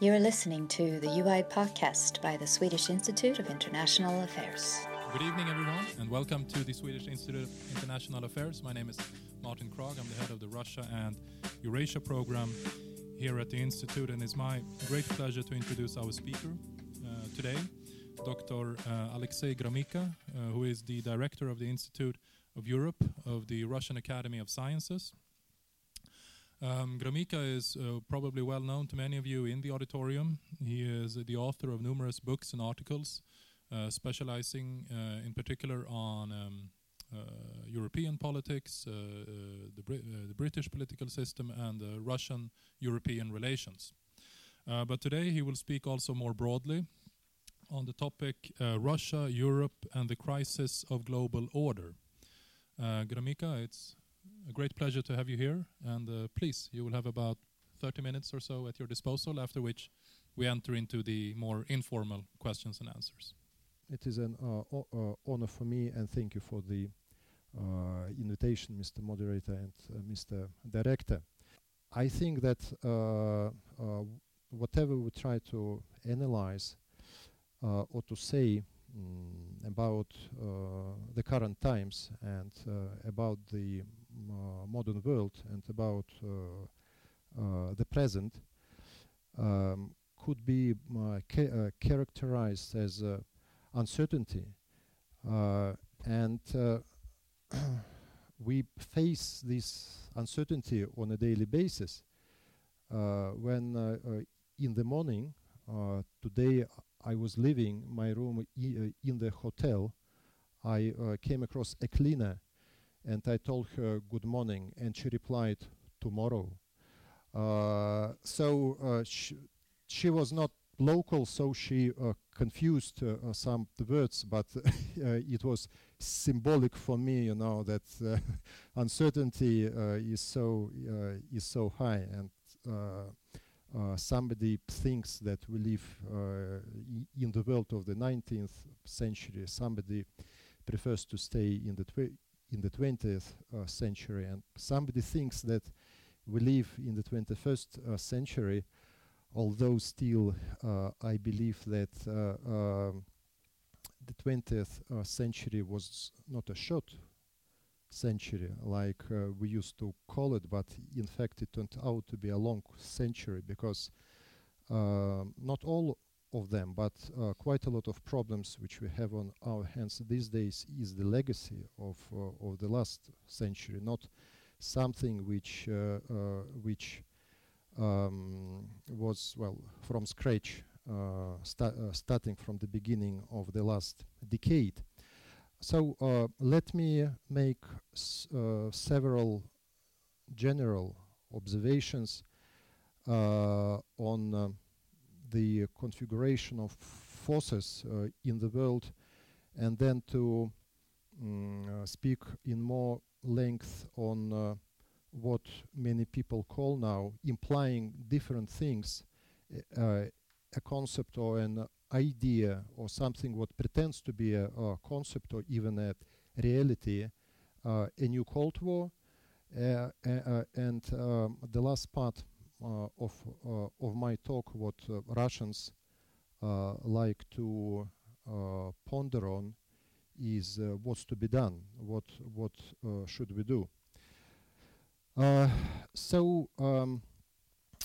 You're listening to the UI podcast by the Swedish Institute of International Affairs. Good evening, everyone, and welcome to the Swedish Institute of International Affairs. My name is Martin Kragh. I'm the head of the Russia and Eurasia program here at the Institute, and it's my great pleasure to introduce our speaker uh, today, Dr. Uh, Alexey Gromyko, uh, who is the director of the Institute of Europe of the Russian Academy of Sciences. Um, Gromyko is uh, probably well known to many of you in the auditorium. He is the author of numerous books and articles, uh, specializing uh, in particular on um, uh, European politics, uh, uh, the, the, British political system, and Russian European relations. but today he will speak also more broadly on the topic Russia, Europe, and the crisis of global order. Gromyko, it's a great pleasure to have you here. And uh, please, you will have about 30 minutes or so at your disposal, after which we enter into the more informal questions and answers. It is an uh, uh, honor for me, and thank you for the uh, invitation, Mr. Moderator and uh, Mr. Director. I think that whatever we try to analyze or to say mm, about the current times and about the uh, modern world and about uh, uh, the present um, could be ca characterized as uncertainty and we face this uncertainty on a daily basis uh, when uh, uh, in the morning today I was leaving my room in the hotel I came across a cleaner and I told her good morning and she replied tomorrow. Uh, so uh, she, she was not local so she uh, confused uh, some the words but uh, it was symbolic for me you know that uh, uncertainty is so is so high and somebody thinks that we live in the world of the 19th century. Somebody prefers to stay in the in the 20th uh, century. And somebody thinks that we live in the 21st uh, century although still uh, I believe that uh, um, the 20th uh, century was not a short century like we used to call it but in fact it turned out to be a long century because not all of them, but uh, quite a lot of problems which we have on our hands these days is the legacy of uh, of the last century, not something which uh, uh which um, was well from scratch, uh, sta uh, starting from the beginning of the last decade. So let me make several general observations on the configuration of forces uh, in the world and then to mm, speak in more length on uh, what many people call now implying different things uh, a concept or an idea or something what pretends to be a, a concept or even a reality uh, a new cold war uh, uh, and um, the last part uh, of uh, of my talk what uh, Russians like to ponder on is what's to be done what what should we do. So um,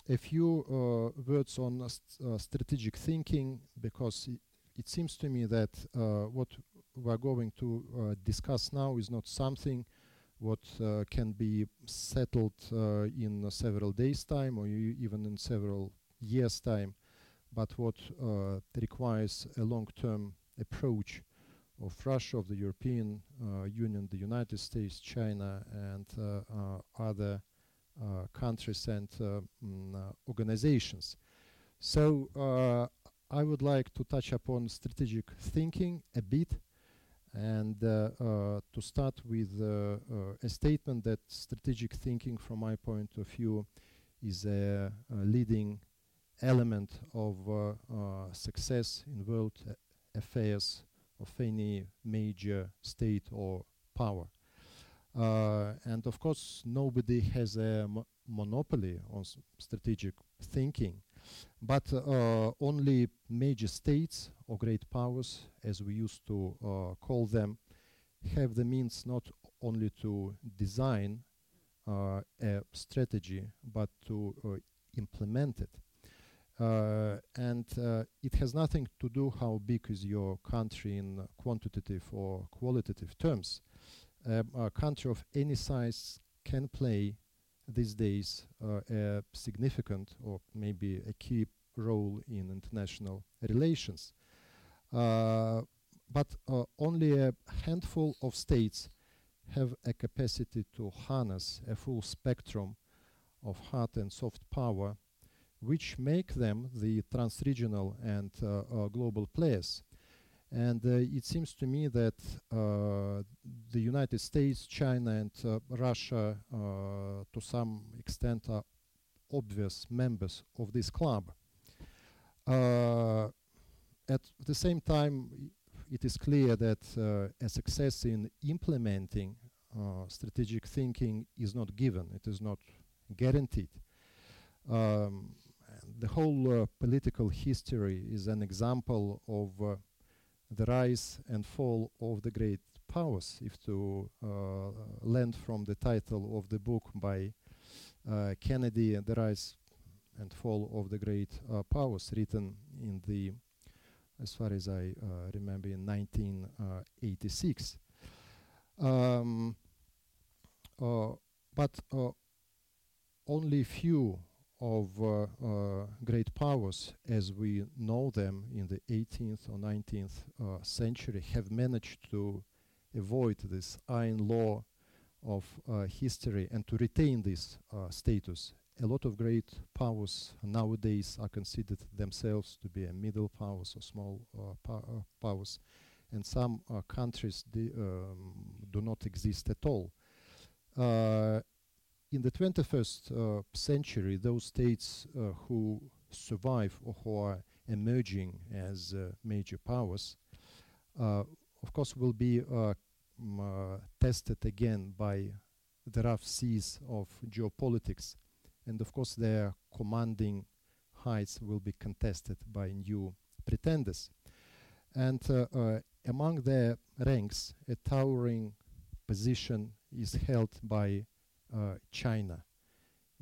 a few uh, words on uh, st uh, strategic thinking because it, it, seems to me that what we're going to discuss now is not something what uh, can be settled uh, in several days time or even in several years time but what uh, requires a long-term approach of Russia, of the European uh, Union, the United States, China and uh, other countries and mm, organizations. So I would like to touch upon strategic thinking a bit and uh, uh, to start with uh, a statement that strategic thinking from my point of view is a, a leading element of success in world affairs of any major state or power. Uh, and of course, nobody has a mo monopoly on strategic thinking. But uh, only major states or great powers, as we used to uh, call them, have the means not only to design uh, a strategy, but to uh, implement it. Uh, and uh, it has nothing to do how big is your country in quantitative or qualitative terms. Um, a country of any size can play these days uh, a significant or maybe a key role in international relations. Uh, but uh, only a handful of states have a capacity to harness a full spectrum of hard and soft power which make them the transregional and uh, uh, global players. And uh, it seems to me that the United States, China, and Russia, to some extent, are obvious members of this club. at the same time, it is clear that uh, a success in implementing uh, strategic thinking is not given, it is not guaranteed. Um, the whole uh, political history is an example of uh, the rise and fall of the great powers, if to uh, lend from the title of the book by uh, Kennedy, The Rise and Fall of the Great uh, Powers, written in the, as far as I uh, remember, in 1986. Um, but only few of uh, uh, great powers as we know them in the 18th or 19th uh, century have managed to avoid this iron law of uh, history and to retain this uh, status. A lot of great powers nowadays are considered themselves to be a middle powers or small uh, powers, and some countries um, do not exist at all in the 21st uh, century, those states uh, who survive or who are emerging as uh, major powers, uh, of course, will be uh, tested again by the rough seas of geopolitics. And of course, their commanding heights will be contested by new pretenders. And among their ranks, a towering position is held by China,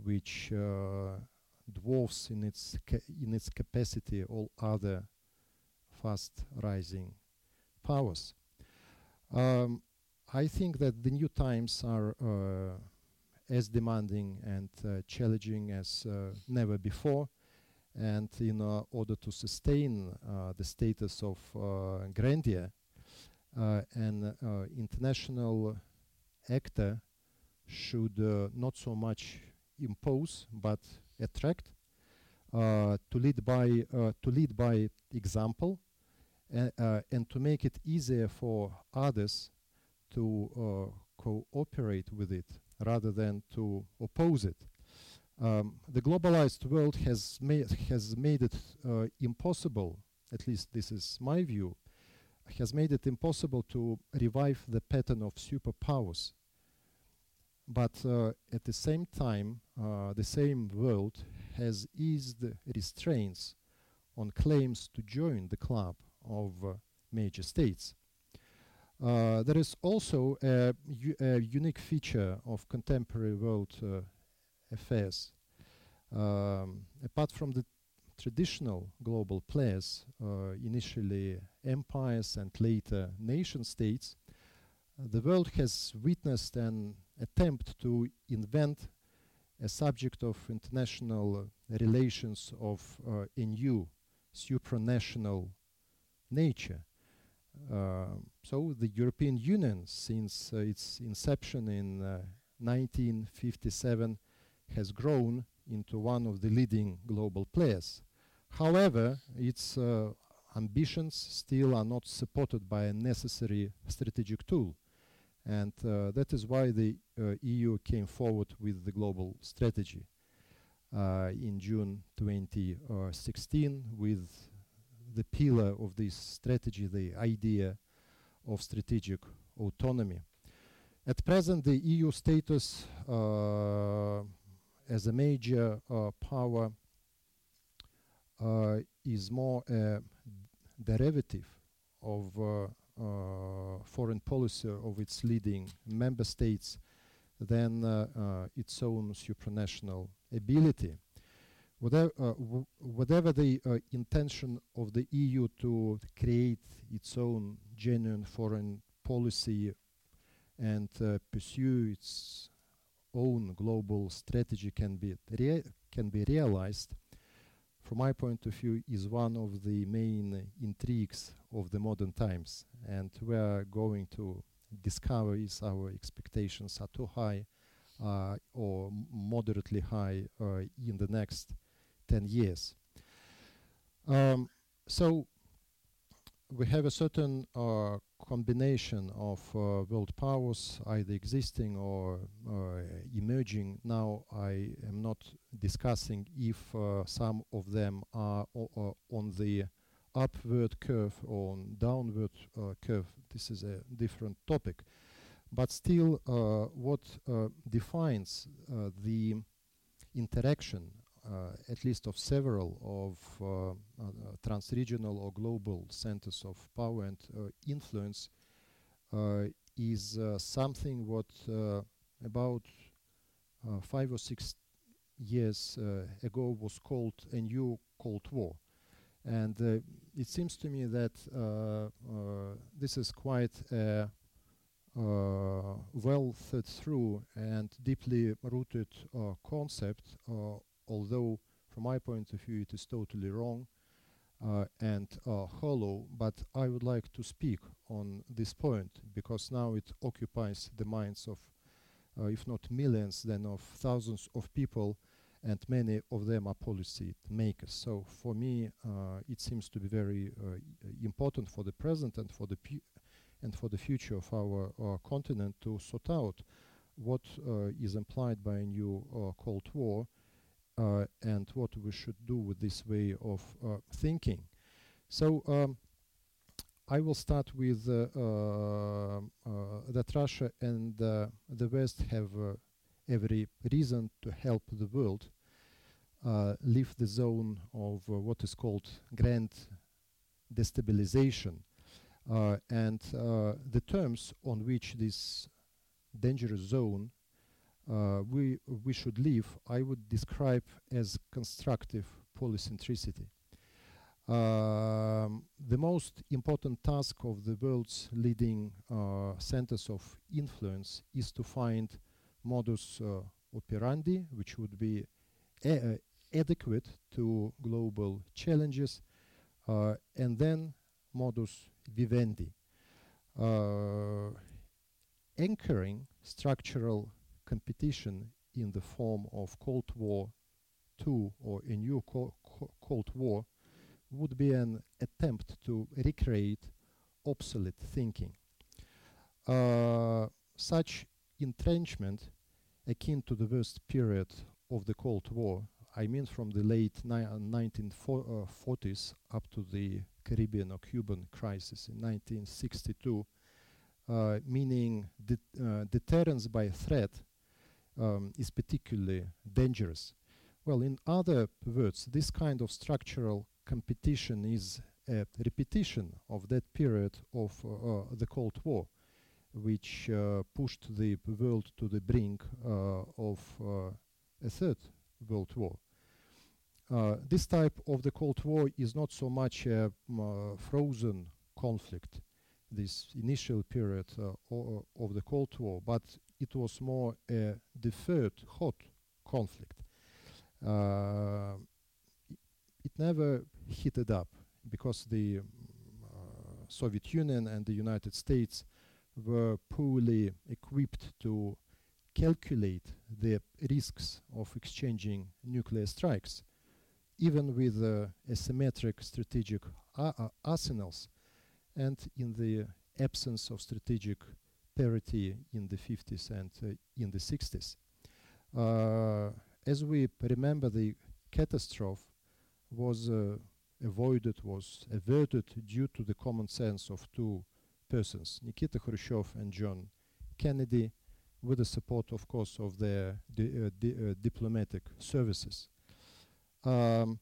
which uh, dwarfs in its in its capacity all other fast rising powers. Um, I think that the new times are uh, as demanding and uh, challenging as uh, never before. And in uh, order to sustain the status of grandeur, an international actor should uh, not so much impose but attract uh, to lead by uh, to lead by example and to make it easier for others to cooperate with it rather than to oppose it. Um, the globalized world has, ma has made it uh, impossible, at least this is my view, has made it impossible to revive the pattern of superpowers but uh, at the same time, uh, the same world has eased restraints on claims to join the club of uh, major states. Uh, there is also a, unique feature of contemporary world uh, affairs. Um, apart from the traditional global players, uh, initially empires and later nation states, the world has witnessed an attempt to invent a subject of international uh, relations of uh, a new supranational nature. Uh, so the European Union, since uh, its inception in 1957, uh, has grown into one of the leading global players. However, its uh, ambitions still are not supported by a necessary strategic tool. And uh, that is why the uh, EU came forward with the global strategy uh, in June 2016 with the pillar of this strategy, the idea of strategic autonomy. At present, the EU status uh, as a major uh, power uh, is more a derivative of foreign policy of its leading member states than its own supranational ability. Whatever, uh, whatever the uh, intention of the EU to create its own genuine foreign policy and uh, pursue its own global strategy can be can be realized, from my point of view, is one of the main intrigues of the modern times, and we are going to discover if our expectations are too high uh, or moderately high uh, in the next 10 years. Um, so we have a certain uh, combination of uh, world powers, either existing or uh, emerging. Now I am not discussing if uh, some of them are on the upward curve or on downward uh, curve. This is a different topic. But still, uh, what defines the interaction uh, at least of several of uh, uh, trans-regional or global centers of power and influence is something what about five or six years ago was called a new Cold War. And uh, it seems to me that uh, uh, this is quite a well thought through and deeply rooted concept although from my point of view it is totally wrong uh, and uh, hollow, but I would like to speak on this point because now it occupies the minds of, uh, if not millions, then of thousands of people, and many of them are policy makers. So for me, uh, it seems to be very uh, important for the present and for the and for the future of our uh, continent to sort out what is implied by a new Cold War and what we should do with this way of uh, thinking. So um, I will start with uh, that Russia and the West have every reason to help the world uh, leave the zone of uh, what is called grand destabilization. Uh, and the terms on which this dangerous zone uh, we, we should live, I would describe as constructive polycentricity. Um, the most important task of the world's leading uh, centers of influence is to find modus uh, operandi, which would be adequate to global challenges, uh, and then modus vivendi, uh, anchoring structural competition in the form of Cold War II or a new co co Cold War would be an attempt to recreate obsolete thinking. Uh, such entrenchment, akin to the worst period of the Cold War, I mean from the late 1940s uh, up to the Caribbean or Cuban crisis in 1962, uh, meaning de uh, deterrence by threat um, is particularly dangerous. Well, in other words, this kind of structural competition is a repetition of that period of uh, uh, the Cold War, which uh, pushed the world to the brink uh, of uh, a third World War. Uh, this type of the Cold War is not so much a frozen conflict, this initial period of the Cold War, but it was more a deferred hot conflict. Uh, it never heated up because the uh, Soviet Union and the United States were poorly equipped to calculate the risks of exchanging nuclear strikes. Even with uh, asymmetric strategic arsenals and in the absence of strategic parity in the 50s and uh, in the 60s. Uh, as we remember, the catastrophe was uh, avoided, was averted due to the common sense of two persons, Nikita Khrushchev and John Kennedy, with the support, of course, of their di di uh, diplomatic services. Um,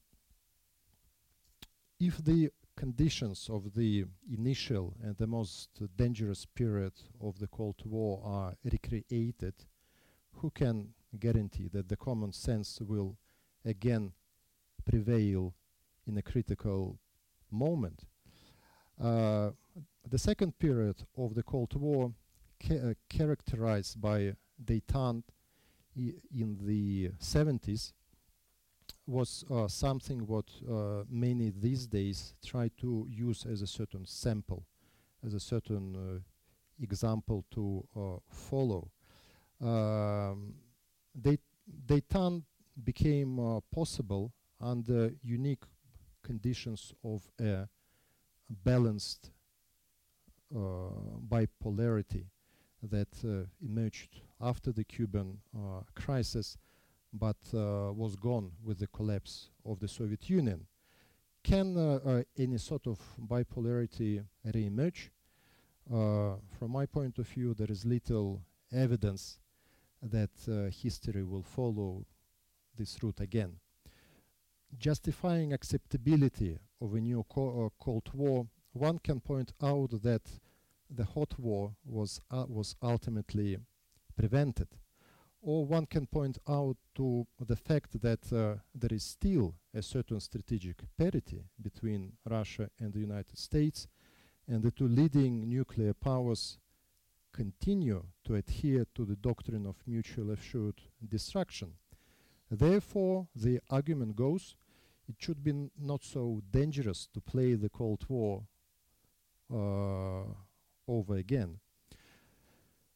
if the conditions of the initial and the most dangerous period of the Cold War are recreated, who can guarantee that the common sense will again prevail in a critical moment? Uh, the second period of the Cold War, ca uh, characterized by détente in the 70s, was uh, something what uh, many these days try to use as a certain sample, as a certain uh, example to uh, follow. Um, they, détente became uh, possible under unique conditions of a balanced uh, bipolarity that emerged after the Cuban crisis but uh, was gone with the collapse of the Soviet Union. Can uh, uh, any sort of bipolarity re-emerge? from my point of view, there is little evidence that history will follow this route again. Justifying acceptability of a new co Cold War, one can point out that the hot war was uh, was ultimately prevented or one can point out to the fact that uh, there is still a certain strategic parity between Russia and the United States, and the two leading nuclear powers continue to adhere to the doctrine of mutual assured destruction. Therefore, the argument goes it should be not so dangerous to play the Cold War uh, over again.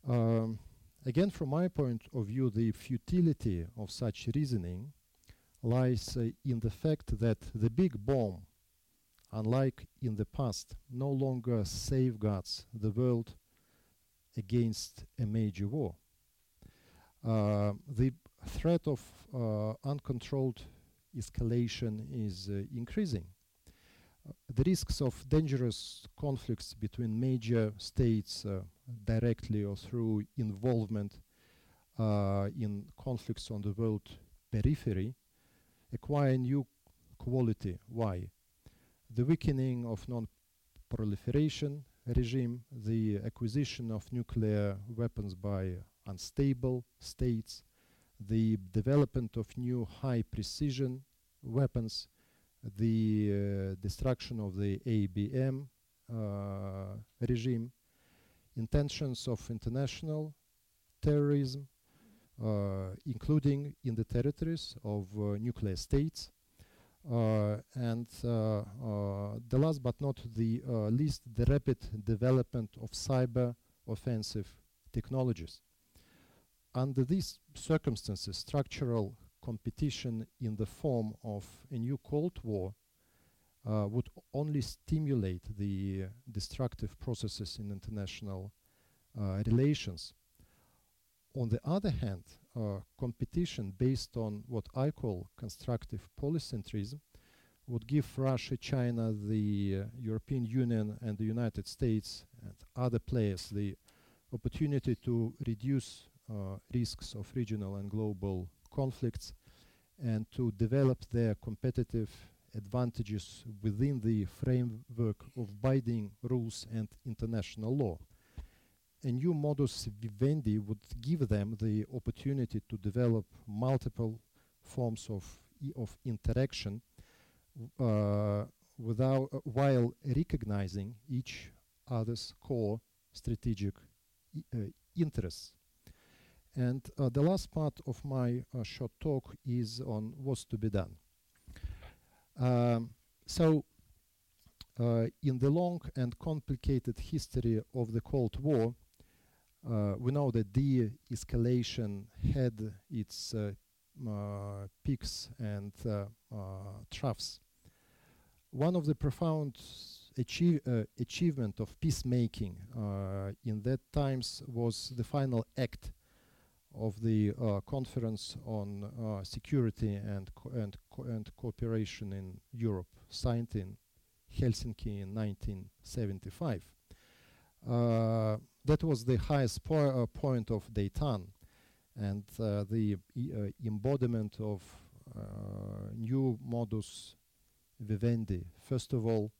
Um, Again, from my point of view, the futility of such reasoning lies uh, in the fact that the big bomb, unlike in the past, no longer safeguards the world against a major war. Uh, the threat of uh, uncontrolled escalation is uh, increasing the risks of dangerous conflicts between major states uh, directly or through involvement uh, in conflicts on the world periphery acquire new quality. Why? The weakening of non-proliferation regime, the acquisition of nuclear weapons by unstable states, the development of new high precision weapons, the uh, destruction of the ABM uh, regime, intentions of international terrorism, uh, including in the territories of nuclear states, uh, and uh, uh, the last but not the least, the rapid development of cyber offensive technologies. Under these circumstances, structural competition in the form of a new Cold War uh, would only stimulate the uh, destructive processes in international uh, relations. On the other hand, uh, competition based on what I call constructive polycentrism would give Russia, China, the uh, European Union and the United States and other players the opportunity to reduce uh, risks of regional and global conflicts and to develop their competitive advantages within the framework of binding rules and international law. A new modus vivendi would give them the opportunity to develop multiple forms of, of interaction uh, without, uh, while recognizing each other's core strategic uh, interests. And uh, the last part of my uh, short talk is on what's to be done. Um, so, uh, in the long and complicated history of the Cold War, uh, we know that de-escalation had its uh, uh, peaks and troughs. One of the profound achieve, achievement of peacemaking in that times was the final act of the uh, Conference on uh, Security and, co and, co and Cooperation in Europe, signed in Helsinki in 1975. Uh, that was the highest po uh, point of détente and uh, the e uh, embodiment of new modus vivendi. First of all,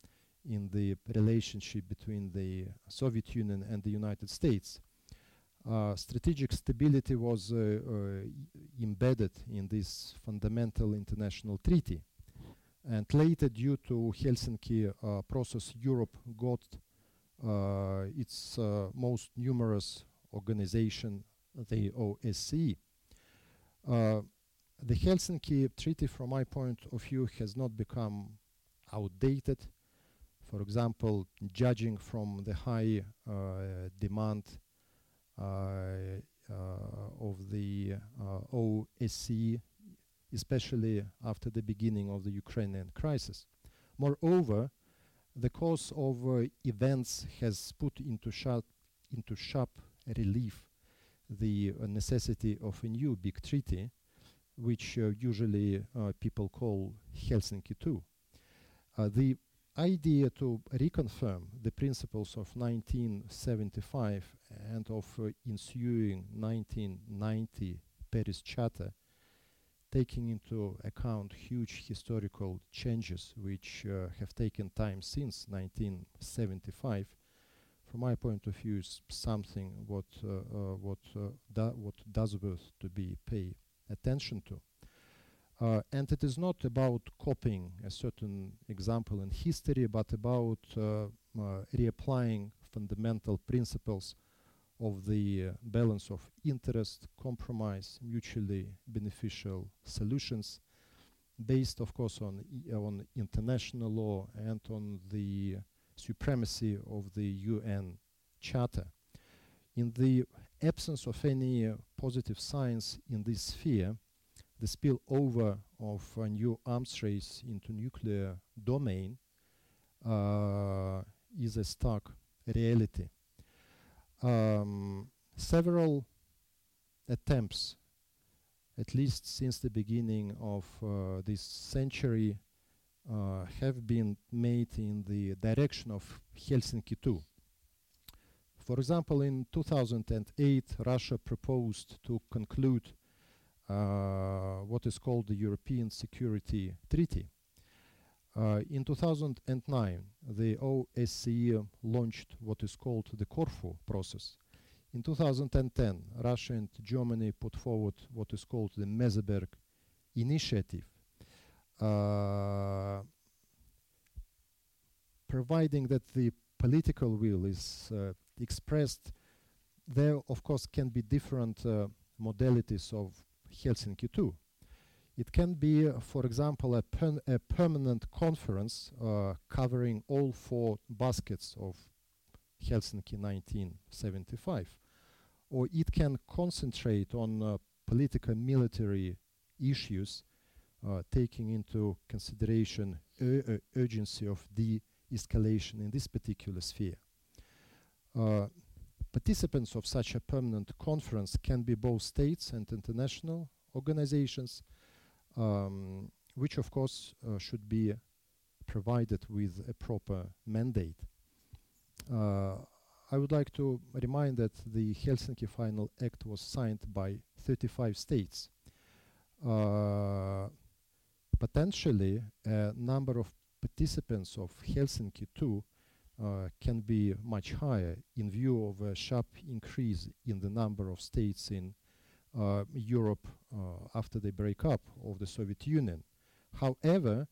in the relationship between the Soviet Union and the United States. Uh, strategic stability was uh, uh, embedded in this fundamental international treaty. And later, due to Helsinki process, Europe got its most numerous organization, the OSCE. the Helsinki Treaty, from my point of view, has not become outdated. For example, judging from the high demand uh, uh, of the uh, OSCE, especially after the beginning of the Ukrainian crisis. Moreover, the course of events has put into sharp, into sharp relief the uh, necessity of a new big treaty, which uh, usually uh, people call Helsinki II. the idea to reconfirm the principles of 1975 and of uh, ensuing 1990 Paris Charter, taking into account huge historical changes which uh, have taken time since 1975, from my point of view, is something what uh, uh what uh, what does worth to be pay attention to. Uh, and it is not about copying a certain example in history, but about uh, uh, reapplying fundamental principles of the uh, balance of interest, compromise, mutually beneficial solutions, based, of course, on on international law and on the supremacy of the UN Charter. In the absence of any uh, positive signs in this sphere, the spillover of a new arms race into nuclear domain uh, is a stark reality. Um, several attempts, at least since the beginning of uh, this century, uh, have been made in the direction of Helsinki II. For example, in 2008, Russia proposed to conclude uh, what is called the European Security Treaty. Uh, in 2009, the OSCE launched what is called the Corfu process. In 2010, Russia and Germany put forward what is called the Meseberg Initiative, uh, providing that the political will is uh, expressed. There, of course, can be different uh, modalities of Helsinki II. It can be, uh, for example, a, a permanent conference uh, covering all four baskets of Helsinki 1975. Or it can concentrate on uh, political military issues, uh, taking into consideration urgency of de-escalation in this particular sphere. Participants of such a permanent conference can be both states and international organizations, um, which of course uh, should be provided with a proper mandate. Uh, I would like to remind that the Helsinki Final Act was signed by 35 states. Uh, potentially, a number of participants of Helsinki II uh, can be much higher in view of a sharp increase in the number of states in uh, Europe uh, after the breakup of the Soviet Union. However,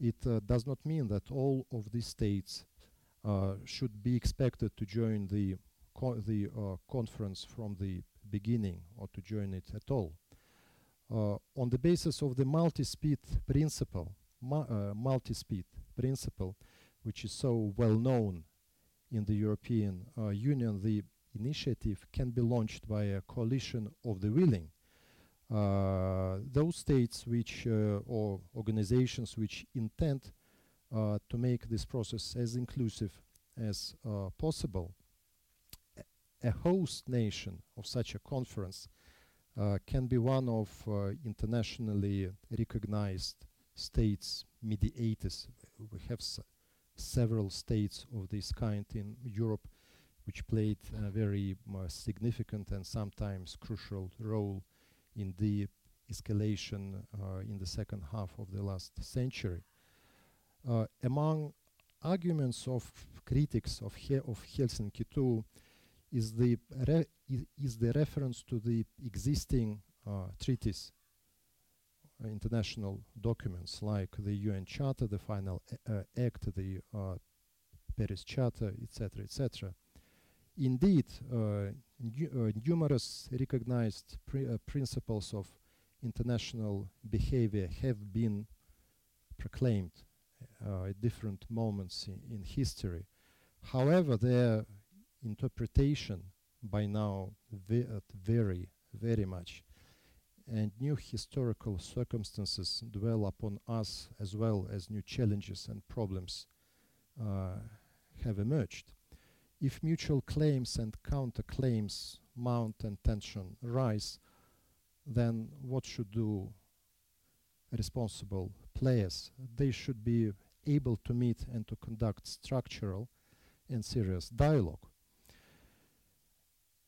it uh, does not mean that all of these states uh, should be expected to join the co the uh, conference from the beginning or to join it at all. on the basis of the multi-speed principle, mu multi-speed principle, which is so well known in the European uh, Union, the initiative can be launched by a coalition of the willing. Uh, those states which uh, or organizations which intend uh, to make this process as inclusive as uh, possible. A host nation of such a conference uh, can be one of internationally recognized states mediators. We have several states of this kind in Europe which played a very uh, significant and sometimes crucial role in the escalation uh, in the second half of the last century. uh, among arguments of critics of, He of Helsinki II is the, is the reference to the existing uh, treaties, international documents like the UN Charter, the Final uh, Act, the uh, Paris Charter, etc., etc. Indeed, uh, numerous recognized principles of international behavior have been proclaimed uh, at different moments in, in, history. However, their interpretation by now uh, vary very much and new historical circumstances dwell upon us as well as new challenges and problems uh, have emerged. If mutual claims and counterclaims mount and tension rise, then what should do responsible players? They should be able to meet and to conduct structural and serious dialogue.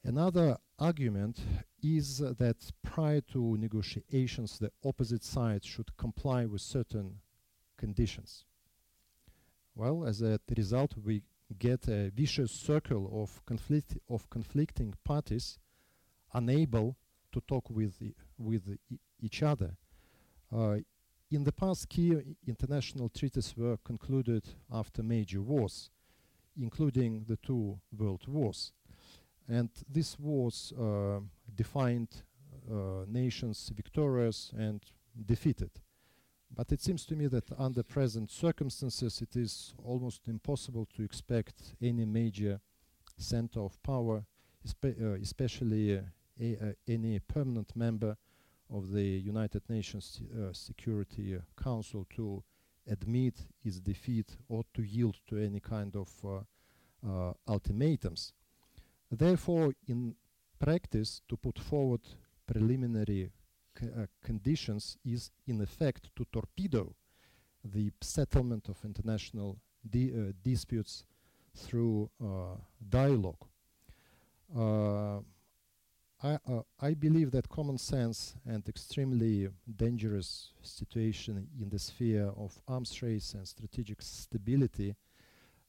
Another argument is that prior to negotiations, the opposite side should comply with certain conditions. Well, as a result, we get a vicious circle of, conflict of conflicting parties unable to talk with, with each other. Uh, in the past, key international treaties were concluded after major wars, including the two world wars. And this was uh, defined uh, nations victorious and defeated. But it seems to me that under present circumstances, it is almost impossible to expect any major center of power, espe uh, especially uh, uh, any permanent member of the United Nations uh, Security Council to admit its defeat or to yield to any kind of ultimatums. Therefore, in practice, to put forward preliminary uh, conditions is in effect to torpedo the settlement of international di uh, disputes through uh, dialogue. Uh, I, uh, I, believe that common sense and extremely dangerous situation in the sphere of arms race and strategic stability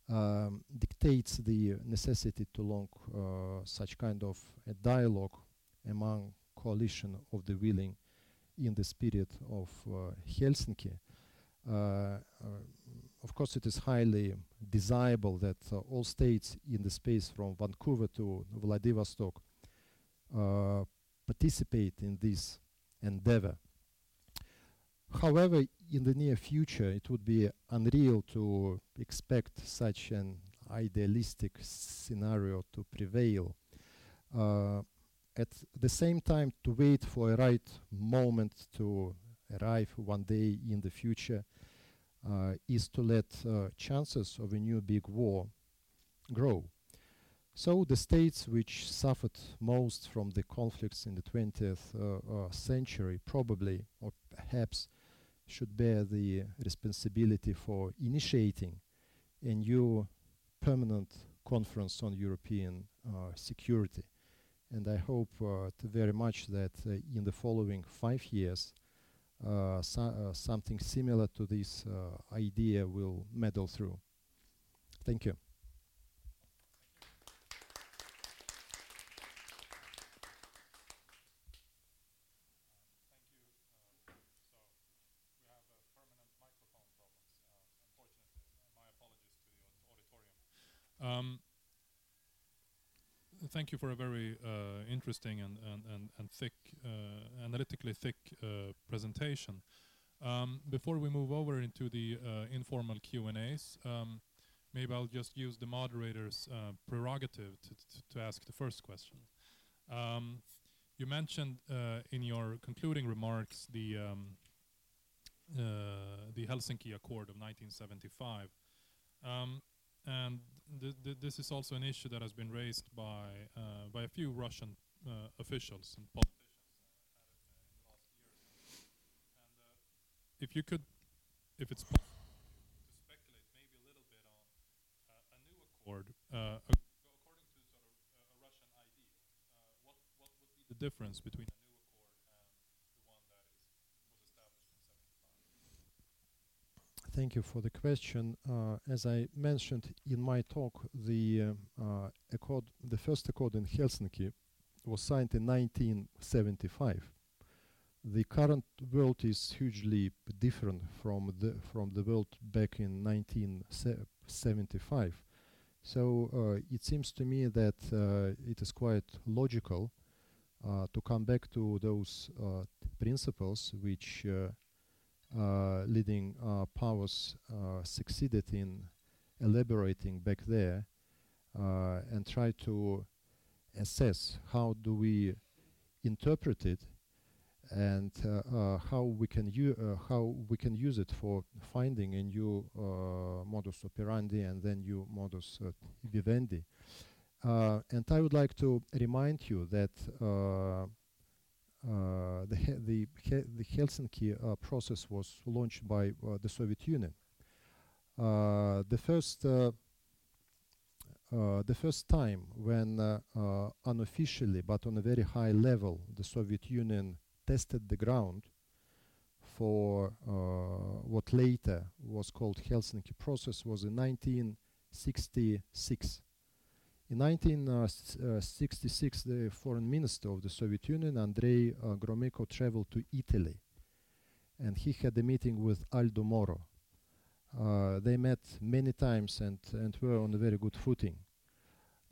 um, dictates the necessity to long uh, such kind of a dialogue among coalition of the willing in the spirit of uh, Helsinki. Uh, uh, of course, it is highly desirable that all states in the space from Vancouver to Vladivostok participate in this endeavor. However, in the near future, it would be unreal to expect such an idealistic scenario to prevail. Uh, at the same time, to wait for a right moment to arrive one day in the future uh, is to let uh, chances of a new big war grow. So the states which suffered most from the conflicts in the 20th uh, uh, century probably or perhaps should bear the responsibility for initiating a new permanent conference on European uh, security. And I hope uh, very much that uh, in the following five years, uh, so uh, something similar to this uh, idea will meddle through. Thank you. Um, thank you for a very uh, interesting and, and, and, and thick, uh, analytically thick uh, presentation. Um, before we move over into the uh, informal Q&As, um, maybe I'll just use the moderator's uh, prerogative to, to, to, ask the first question. Um, you mentioned uh, in your concluding remarks the um, the Helsinki Accord of 1975. And th th this is also an issue that has been raised by uh, by a few Russian uh, officials and politicians uh, uh, in the last years. And uh, if you could, if it's possible to speculate maybe a little bit on a new accord, according to sort of a Russian idea, what what would be the difference between a new accord and the one that is was established in 75? Thank you for the question. Uh, as I mentioned in my talk, the uh, accord, the first accord in Helsinki was signed in 1975. The current world is hugely different from the from the world back in 1975. So uh, it seems to me that it is quite logical to come back to those principles which Uh, leading uh, powers uh, succeeded in elaborating back there and try to assess how do we interpret it and uh, uh, how we can uh, how we can use it for finding a new modus operandi and then new modus vivendi. and I would like to remind you that the, the, the Helsinki process was launched by the Soviet Union. the first uh, the first time when uh, uh, unofficially but on a very high level the Soviet Union tested the ground for what later was called Helsinki process was in 1966. In 1966, the foreign minister of the Soviet Union, Andrei uh, Gromyko, traveled to Italy. And he had a meeting with Aldo Moro. Uh, they met many times and, and were on a very good footing.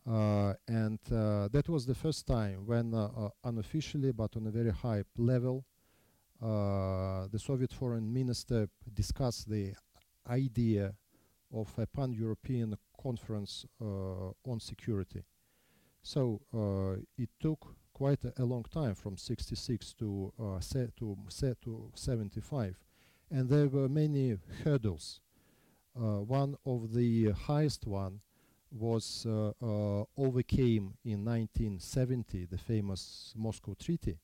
Uh, and uh, that was the first time when uh, unofficially but on a very high level the Soviet foreign minister discussed the idea of a pan-European conference on security. So it took quite a, a, long time from 66 to uh, to to 75 and there were many hurdles uh, one of the highest one was uh, uh, overcame in 1970 the famous Moscow Treaty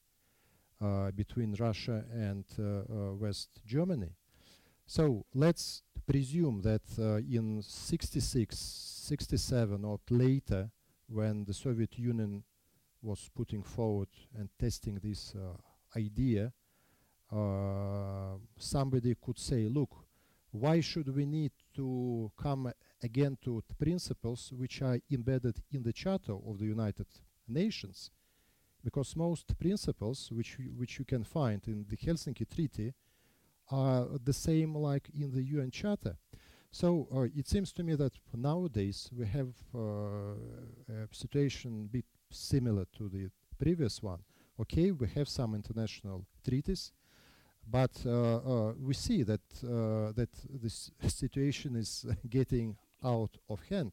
uh, between Russia and West Germany. So let's presume that in 66, 67 or later, when the Soviet Union was putting forward and testing this idea, uh, somebody could say, look, why should we need to come again to principles which are embedded in the Charter of the United Nations, because most principles which which you can find in the Helsinki Treaty are the same like in the UN Charter. So uh, it seems to me that nowadays we have uh, a situation a bit similar to the previous one. Okay, we have some international treaties, but uh, uh we see that uh, that this situation is getting out of hand.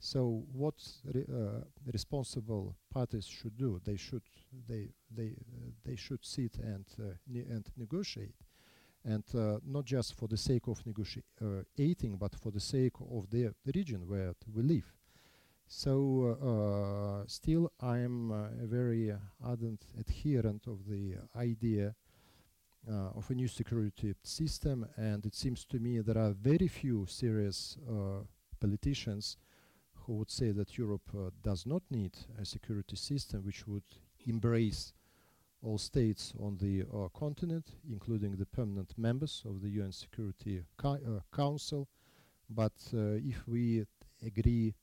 So what re uh, responsible parties should do? They should they they they should sit and ne and negotiate, and uh, not just for the sake of negotiating, but for the sake of the region where we live. So uh, still, I'm a very ardent adherent of the idea uh, of a new security system, and it seems to me there are very few serious uh, politicians who would say that Europe uh, does not need a security system which would embrace all states on the uh, continent, including the permanent members of the UN Security uh, Council. But uh, if we agree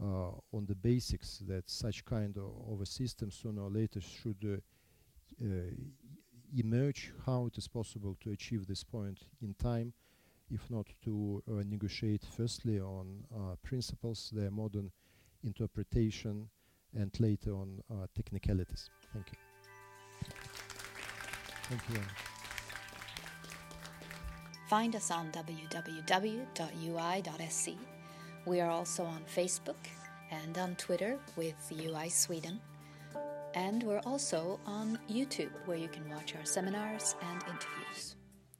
uh, on the basics that such kind of, a system sooner or later should emerge, how it is possible to achieve this point in time, if not to uh, negotiate firstly on uh, principles, their modern interpretation, and later on uh, technicalities. Thank you. Thank you. Find us on www.ui.se. We are also on Facebook and on Twitter with UI Sweden. And we're also on YouTube, where you can watch our seminars and interviews.